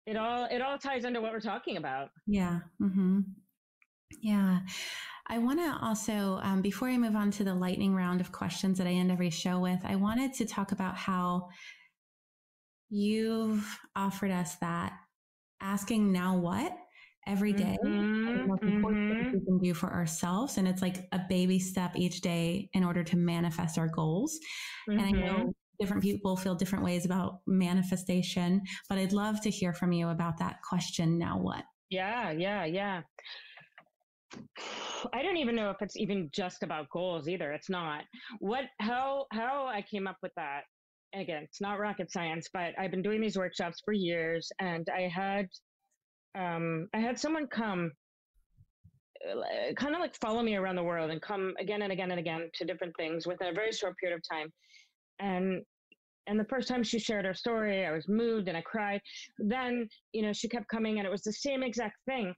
it all it all ties into what we're talking about yeah mm-hmm. yeah I want to also, um, before I move on to the lightning round of questions that I end every show with, I wanted to talk about how you've offered us that asking now what every day Mhm, the most important thing mhm. we can do for ourselves. And it's like a baby step each day in order to manifest our goals. And I know different people feel different ways about manifestation, but I'd love to hear from you about that question now what? Yeah, yeah, yeah. I don't even know if it's even just about goals either. It's not. What how how I came up with that. Again, it's not rocket science, but I've been doing these workshops for years and I had um I had someone come kind of like follow me around the world and come again and again and again to different things within a very short period of time. And and the first time she shared her story, I was moved and I cried. Then, you know, she kept coming and it was the same exact thing.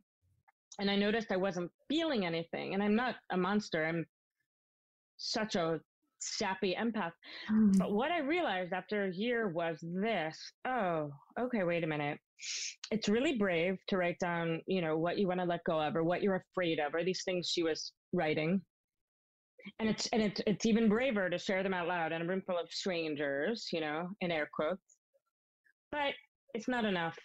And I noticed I wasn't feeling anything. And I'm not a monster. I'm such a sappy empath. Mm. But what I realized after a year was this oh, okay, wait a minute. It's really brave to write down, you know, what you want to let go of or what you're afraid of or these things she was writing. And it's and it's it's even braver to share them out loud in a room full of strangers, you know, in air quotes. But it's not enough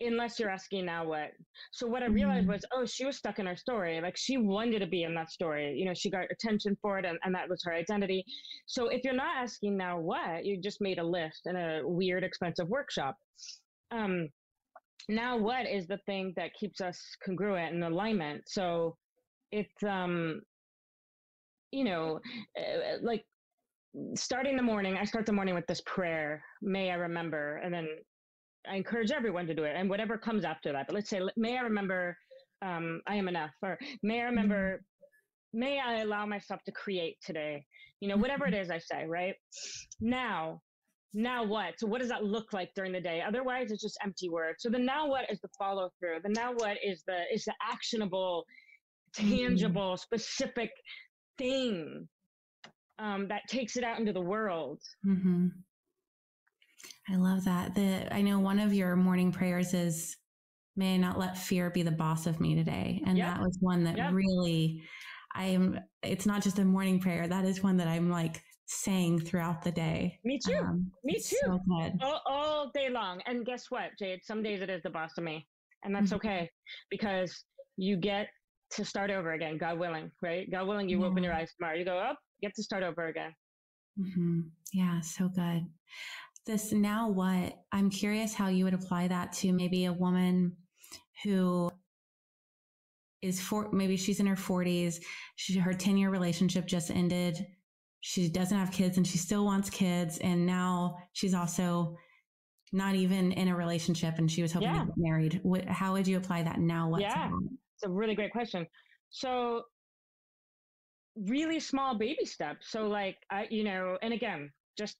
unless you're asking now what. So what I realized Mhm. was, oh, she was stuck in her story. Like she wanted to be in that story. You know, she got attention for it and, and that was her identity. So if you're not asking now what, you just made a list in a weird, expensive workshop. Um, now what is the thing that keeps us congruent and alignment? So it's, um, you know, uh, like starting the morning, I start the morning with this prayer, may I remember, and then I encourage everyone to do it and whatever comes after that. But let's say, may I remember um, I am enough, or may I remember, may I allow myself to create today? You know, whatever it is I say, right? Now, now what? So what does that look like during the day? Otherwise, it's just empty words. So the now what is the follow through. The now what is the is the actionable, tangible, specific thing um, that takes it out into the world. hmm I love that. The I know one of your morning prayers is, "May I not let fear be the boss of me today," and Yep. that was one that Yep. really, I'm. It's not just a morning prayer. That is one that I'm like saying throughout the day. Me too. Um, Me too. So all, all day long. And guess what, Jade? Some days it is the boss of me. And that's Mhm. okay because you get to start over again, God willing, right? God willing, you open your eyes tomorrow. You go up, get to start over again. hmm Yeah, so good. This now what? I'm curious how you would apply that to maybe a woman who is for maybe she's in her 40s. She, her 10 year relationship just ended. She doesn't have kids and she still wants kids. And now she's also not even in a relationship and she was hoping Yeah. to get married. What, how would you apply that now? What? Yeah. It's a really great question. So, really small baby steps. So, like, I, you know, and again, just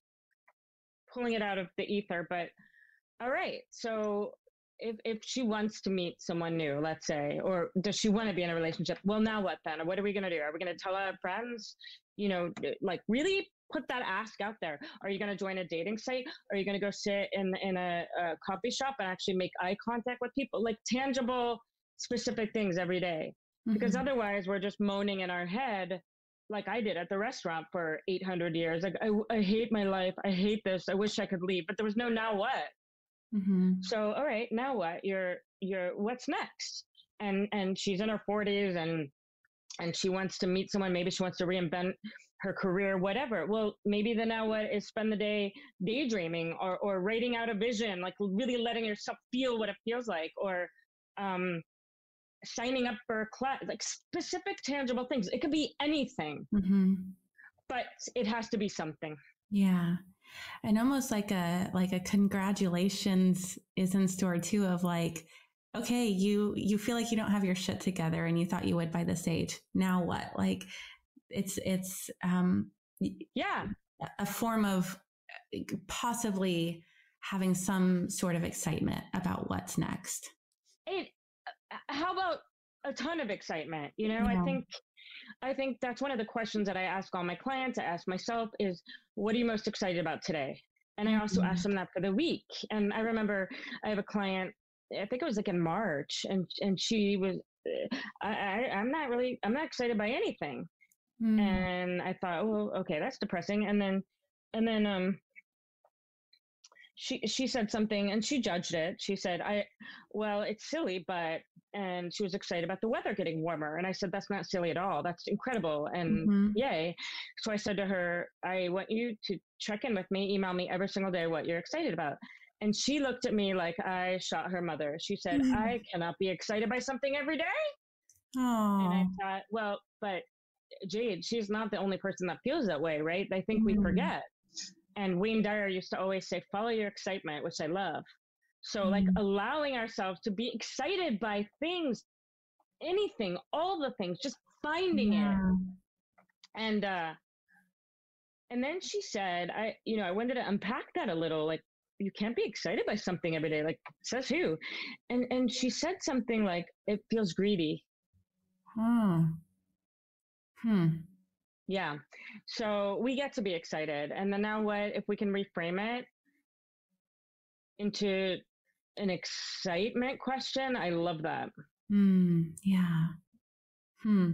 pulling it out of the ether, but all right. So, if, if she wants to meet someone new, let's say, or does she want to be in a relationship? Well, now what then? What are we going to do? Are we going to tell our friends? You know, like really put that ask out there. Are you going to join a dating site? Are you going to go sit in in a, a coffee shop and actually make eye contact with people? Like tangible, specific things every day because Mhm. otherwise we're just moaning in our head like I did at the restaurant for 800 years. Like, I, I hate my life. I hate this. I wish I could leave, but there was no now what. Mhm. So, all right, now what? You're, you're, what's next? And, and she's in her 40s and, and she wants to meet someone. Maybe she wants to reinvent her career, whatever. Well, maybe the now what is spend the day daydreaming or, or writing out a vision, like really letting yourself feel what it feels like, or, um, signing up for a class, like specific tangible things. It could be anything, Mhm. but it has to be something. Yeah. And almost like a like a congratulations is in store too of like, okay, you you feel like you don't have your shit together and you thought you would by this age. Now what? Like it's it's um Yeah. a form of possibly having some sort of excitement about what's next. It, how about a ton of excitement? You know, Yeah. I think, I think that's one of the questions that I ask all my clients. I ask myself is, what are you most excited about today? And I also ask them that for the week. And I remember I have a client, I think it was like in March, and and she was I, I I'm not really I'm not excited by anything. Mm. And I thought, oh, okay, that's depressing. And then, and then, um, she she said something and she judged it. She said, "I, well, it's silly, but." And she was excited about the weather getting warmer. And I said, "That's not silly at all. That's incredible and Mhm. yay!" So I said to her, "I want you to check in with me, email me every single day what you're excited about." And she looked at me like I shot her mother. She said, Mhm. "I cannot be excited by something every day." And I thought, well, but Jade, she's not the only person that feels that way, right? I think we Mm. forget. And Wayne Dyer used to always say, follow your excitement, which I love. So, like, Mm. allowing ourselves to be excited by things, anything, all the things, just finding it. And, uh, and then she said, I, you know, I wanted to unpack that a little. Like, you can't be excited by something every day. Like, says who? And, and she said something like, it feels greedy. Hmm. Hmm. Yeah. So we get to be excited. And then now what if we can reframe it into an excitement question? I love that. Hmm. Yeah. Hmm.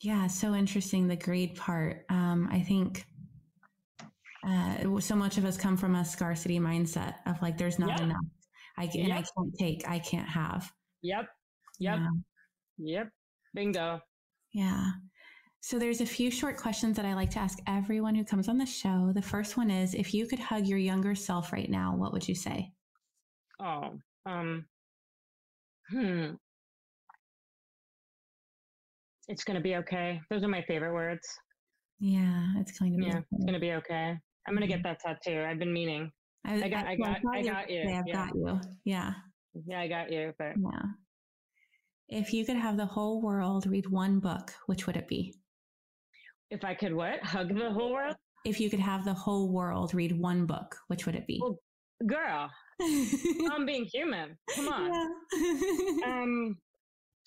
Yeah. So interesting. The greed part. Um, I think uh, so much of us come from a scarcity mindset of like, there's not Yeah. enough. I can, and I Yep. can't take. I can't have. Yep. Yep. Yeah. Yep. Bingo. Yeah. So there's a few short questions that I like to ask everyone who comes on the show. The first one is if you could hug your younger self right now, what would you say? Oh, um, hmm. It's going to be okay. Those are my favorite words. Yeah, it's going to be Yeah. okay. It's going to be okay. I'm going to get that tattoo. I've been meaning. I got- I got- thought I you were got you. I've Yeah. got you. Yeah. Yeah, I got you. But Yeah. If you could have the whole world read one book, which would it be? If I could what? Hug the whole world? If you could have the whole world read one book, which would it be? Well, Girl, I'm being human. Come on. Yeah. um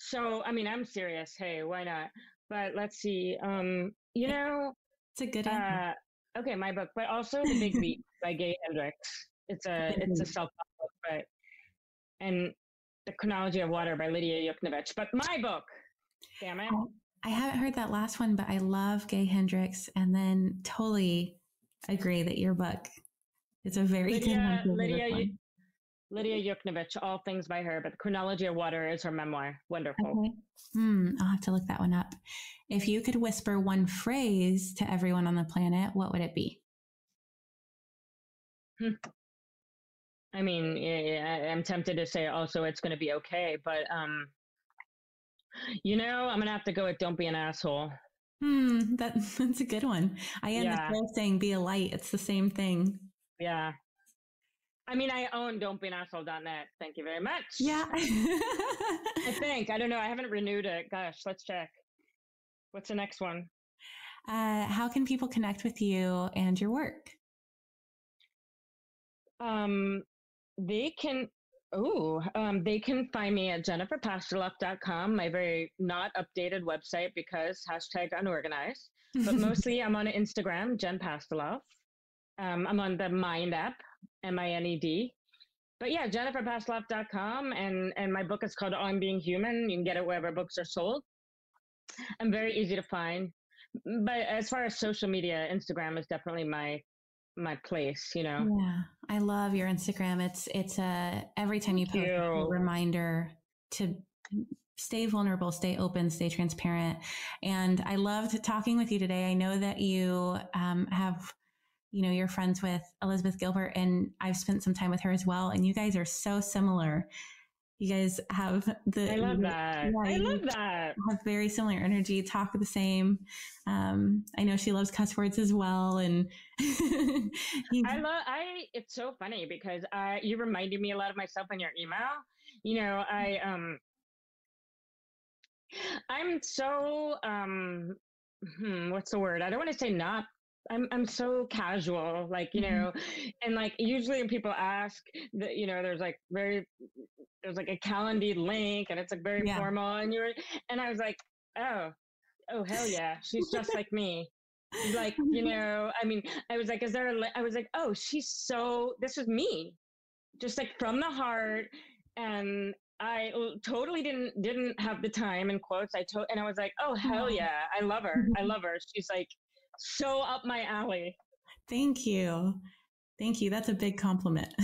so i mean i'm serious hey why not but let's see um you know it's a good uh okay my book but also the big leap by gay hendricks it's a it's a self-help book but and the chronology of water by lidia yuknavitch but my book damn it Oh, I haven't heard that last one, but I love Gay Hendricks and then totally agree that your book is a very good Lidia- one. Lidia, one. lidia yuknavitch all things by her but the chronology of water is her memoir wonderful Okay. Hmm, I'll have to look that one up. If you could whisper one phrase to everyone on the planet, what would it be? Hmm. i mean i'm tempted to say also it's going to be okay but um you know i'm gonna have to go with don't be an asshole Hmm, that, that's a good one. I end Yeah. the show saying be a light. It's the same thing. Yeah. I mean, I own don't be an don'tbeanasshole.net. Thank you very much. Yeah. I think. I don't know. I haven't renewed it. Gosh, let's check. What's the next one? uh, how can people connect with you and your work? Um, they can, oh, um, they can find me at jenniferpastiloff.com, my very not updated website because hashtag unorganized. But mostly I'm on Instagram, Jen Pastiloff. Um, I'm on the Mind app, M I N E D. But yeah, jenniferpastiloff.com. And, and my book is called On Being Human. You can get it wherever books are sold. I'm very easy to find. But as far as social media, Instagram is definitely my my place, you know. Yeah, I love your Instagram. It's it's a every time you post it's a reminder to stay vulnerable, stay open, stay transparent. And I loved talking with you today. I know that you um, have, you know, you're friends with Elizabeth Gilbert, and I've spent some time with her as well. And you guys are so similar. You guys have the I love that. Yeah, I love that. have very similar energy, talk the same. Um, I know she loves cuss words as well, and I love I it's so funny because I you reminded me a lot of myself in your email. You know, I um I'm so um hmm, what's the word? I don't want to say not I'm I'm so casual, like, you Mhm. know, and like usually when people ask that, you know, there's like very there's like a calendar link and it's like very Yeah. formal and you're and I was like, oh, oh hell yeah, she's just like me. like you know i mean i was like is there a li- i was like oh she's so this is me just like from the heart and I totally didn't didn't have the time in quotes. I told and I was like, oh hell yeah, I love her. I love her. She's like so up my alley. Thank you. Thank you. That's a big compliment.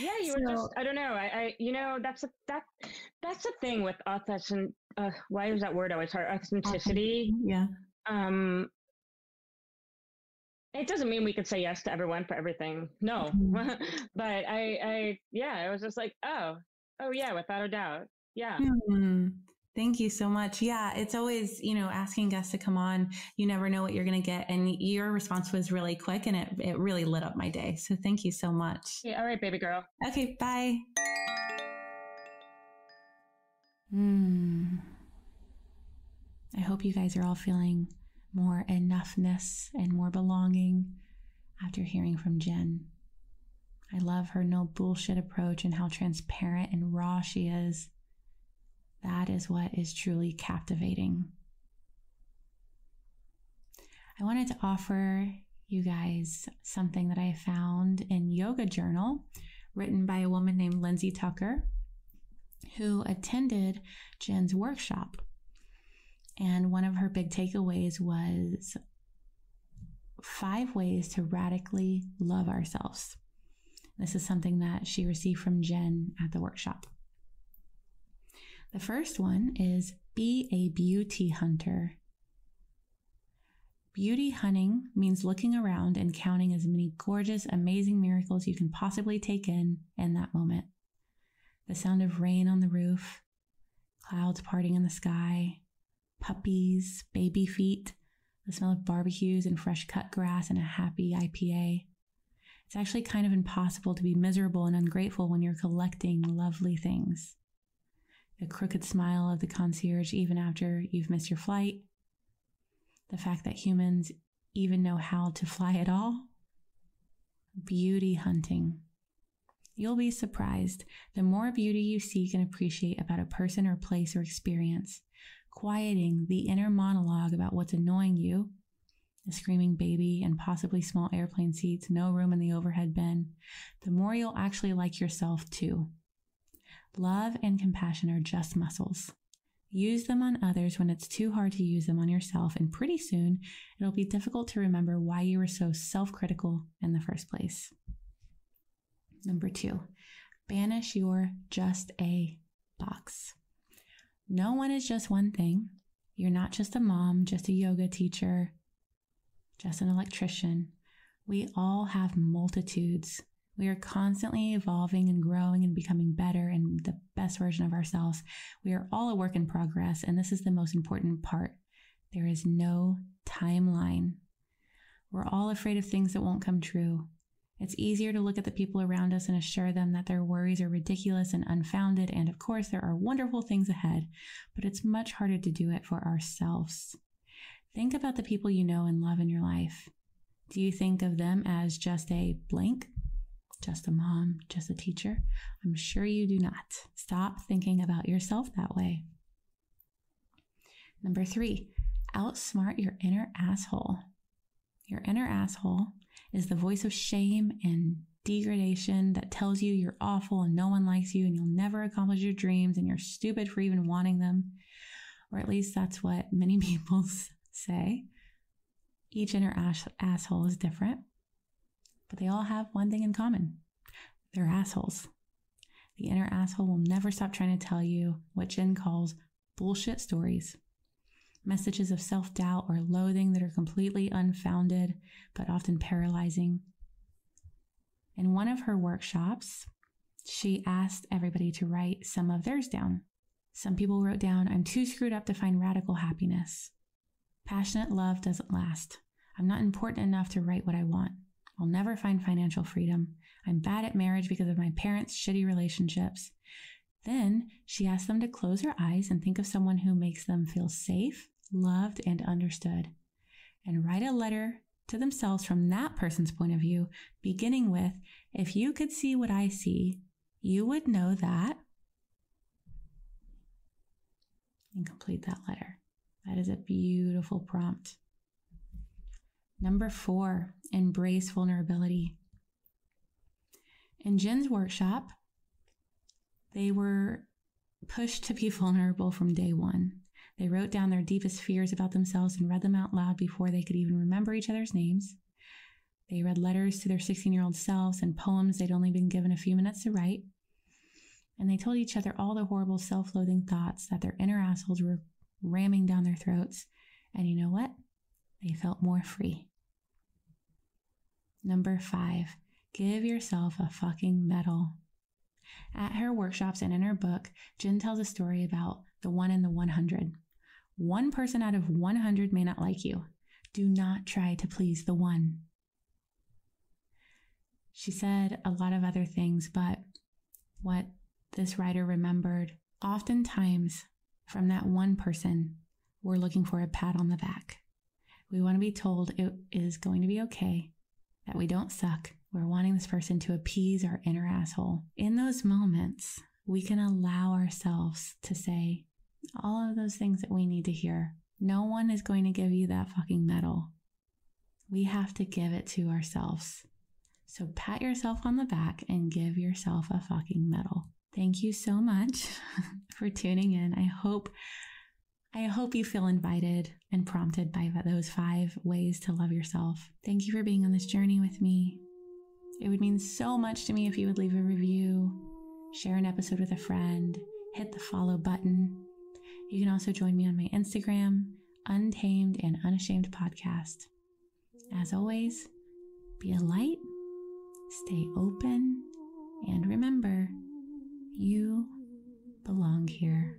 yeah, you so, were just I don't know. I, I you know, that's a that that's the thing with authentic uh, why is that word always hard? Authenticity. Yeah. Um it doesn't mean we could say yes to everyone for everything. No. Mm-hmm. but I I yeah, I was just like, oh, oh yeah, without a doubt. Yeah. Mm-hmm. Thank you so much. Yeah, it's always, you know, asking guests to come on. You never know what you're going to get. And your response was really quick and it, it really lit up my day. So thank you so much. Yeah, all right, baby girl. Okay, bye. Hmm. I hope you guys are all feeling more enoughness and more belonging after hearing from Jen. I love her no bullshit approach and how transparent and raw she is. That is what is truly captivating. I wanted to offer you guys something that I found in Yoga Journal, written by a woman named Lindsay Tucker, who attended Jen's workshop. And one of her big takeaways was five ways to radically love ourselves. This is something that she received from Jen at the workshop. The first one is be a beauty hunter. Beauty hunting means looking around and counting as many gorgeous, amazing miracles you can possibly take in in that moment. The sound of rain on the roof, clouds parting in the sky, puppies, baby feet, the smell of barbecues and fresh cut grass and a happy IPA. It's actually kind of impossible to be miserable and ungrateful when you're collecting lovely things the crooked smile of the concierge even after you've missed your flight, the fact that humans even know how to fly at all, beauty hunting. You'll be surprised. The more beauty you seek and appreciate about a person or place or experience, quieting the inner monologue about what's annoying you, a screaming baby and possibly small airplane seats, no room in the overhead bin, the more you'll actually like yourself too. Love and compassion are just muscles. Use them on others when it's too hard to use them on yourself, and pretty soon it'll be difficult to remember why you were so self critical in the first place. Number two, banish your just a box. No one is just one thing. You're not just a mom, just a yoga teacher, just an electrician. We all have multitudes we are constantly evolving and growing and becoming better and the best version of ourselves. We are all a work in progress, and this is the most important part. There is no timeline. We're all afraid of things that won't come true. It's easier to look at the people around us and assure them that their worries are ridiculous and unfounded, and of course, there are wonderful things ahead, but it's much harder to do it for ourselves. Think about the people you know and love in your life. Do you think of them as just a blank just a mom, just a teacher? I'm sure you do not. Stop thinking about yourself that way. Number three, outsmart your inner asshole. Your inner asshole is the voice of shame and degradation that tells you you're awful and no one likes you and you'll never accomplish your dreams and you're stupid for even wanting them. Or at least that's what many people say. Each inner ass- asshole is different but they all have one thing in common they're assholes. The inner asshole will never stop trying to tell you what Jen calls bullshit stories. Messages of self doubt or loathing that are completely unfounded, but often paralyzing. In one of her workshops, she asked everybody to write some of theirs down. Some people wrote down, I'm too screwed up to find radical happiness. Passionate love doesn't last. I'm not important enough to write what I want. I'll never find financial freedom. I'm bad at marriage because of my parents' shitty relationships. Then she asks them to close their eyes and think of someone who makes them feel safe, loved, and understood. And write a letter to themselves from that person's point of view, beginning with If you could see what I see, you would know that. And complete that letter. That is a beautiful prompt. Number four, embrace vulnerability. In Jen's workshop, They were pushed to be vulnerable from day one. They wrote down their deepest fears about themselves and read them out loud before they could even remember each other's names. They read letters to their 16 year old selves and poems they'd only been given a few minutes to write. And they told each other all the horrible self loathing thoughts that their inner assholes were ramming down their throats. And you know what? They felt more free. Number five, give yourself a fucking medal. At her workshops and in her book, Jen tells a story about the one in the 100. One person out of 100 may not like you. Do not try to please the one. She said a lot of other things, but what this writer remembered oftentimes from that one person, we're looking for a pat on the back. We want to be told it is going to be okay, that we don't suck. We're wanting this person to appease our inner asshole. In those moments, we can allow ourselves to say all of those things that we need to hear. No one is going to give you that fucking medal. We have to give it to ourselves. So pat yourself on the back and give yourself a fucking medal. Thank you so much for tuning in. I hope I hope you feel invited and prompted by those five ways to love yourself. Thank you for being on this journey with me. It would mean so much to me if you would leave a review, share an episode with a friend, hit the follow button. You can also join me on my Instagram, Untamed and Unashamed Podcast. As always, be a light, stay open, and remember, you belong here.